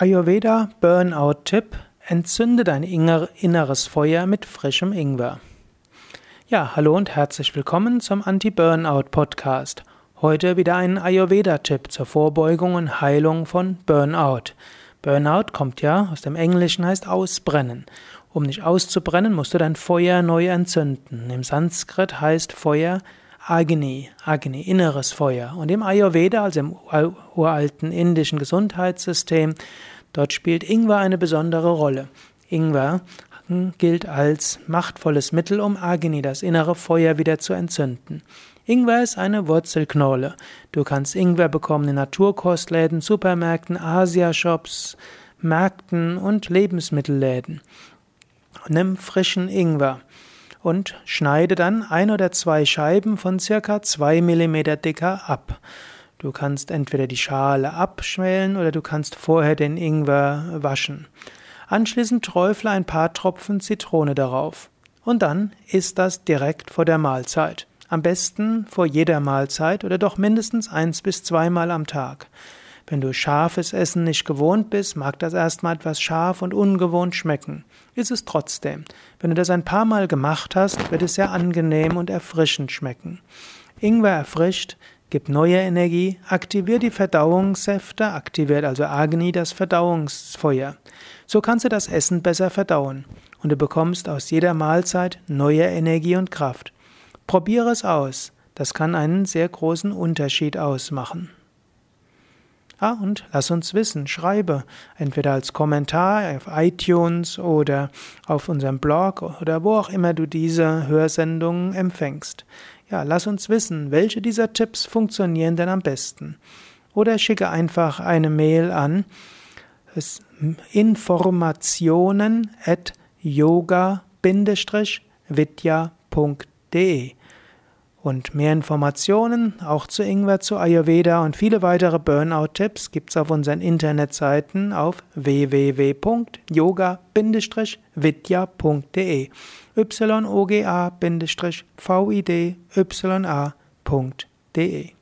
Ayurveda Burnout-Tipp: Entzünde dein inneres Feuer mit frischem Ingwer. Ja, hallo und herzlich willkommen zum Anti-Burnout-Podcast. Heute wieder ein Ayurveda-Tipp zur Vorbeugung und Heilung von Burnout. Burnout kommt ja aus dem Englischen, heißt ausbrennen. Um nicht auszubrennen, musst du dein Feuer neu entzünden. Im Sanskrit heißt Feuer Agni, Agni, inneres Feuer. Und im Ayurveda, also im uralten indischen Gesundheitssystem, dort spielt Ingwer eine besondere Rolle. Ingwer gilt als machtvolles Mittel, um Agni, das innere Feuer, wieder zu entzünden. Ingwer ist eine Wurzelknolle. Du kannst Ingwer bekommen in Naturkostläden, Supermärkten, Asia-Shops, Märkten und Lebensmittelläden. Nimm frischen Ingwer und schneide dann ein oder zwei Scheiben von circa zwei Millimeter dicker ab. Du kannst entweder die Schale abschmälen oder du kannst vorher den Ingwer waschen. Anschließend träufle ein paar Tropfen Zitrone darauf. Und dann isst das direkt vor der Mahlzeit. Am besten vor jeder Mahlzeit oder doch mindestens eins bis zweimal am Tag. Wenn du scharfes Essen nicht gewohnt bist, mag das erstmal etwas scharf und ungewohnt schmecken. Ist es trotzdem. Wenn du das ein paar Mal gemacht hast, wird es sehr angenehm und erfrischend schmecken. Ingwer erfrischt, gibt neue Energie, aktiviert die Verdauungssäfte, aktiviert also Agni das Verdauungsfeuer. So kannst du das Essen besser verdauen und du bekommst aus jeder Mahlzeit neue Energie und Kraft. Probiere es aus. Das kann einen sehr großen Unterschied ausmachen. Ah, und lass uns wissen, schreibe entweder als Kommentar auf iTunes oder auf unserem Blog oder wo auch immer du diese Hörsendungen empfängst. Ja, lass uns wissen, welche dieser Tipps funktionieren denn am besten. Oder schicke einfach eine Mail an informationen at yoga-vidya.de und mehr Informationen auch zu Ingwer, zu Ayurveda und viele weitere Burnout-Tipps gibt's auf unseren Internetseiten auf www.yoga-vidya.de yoga-vidya.de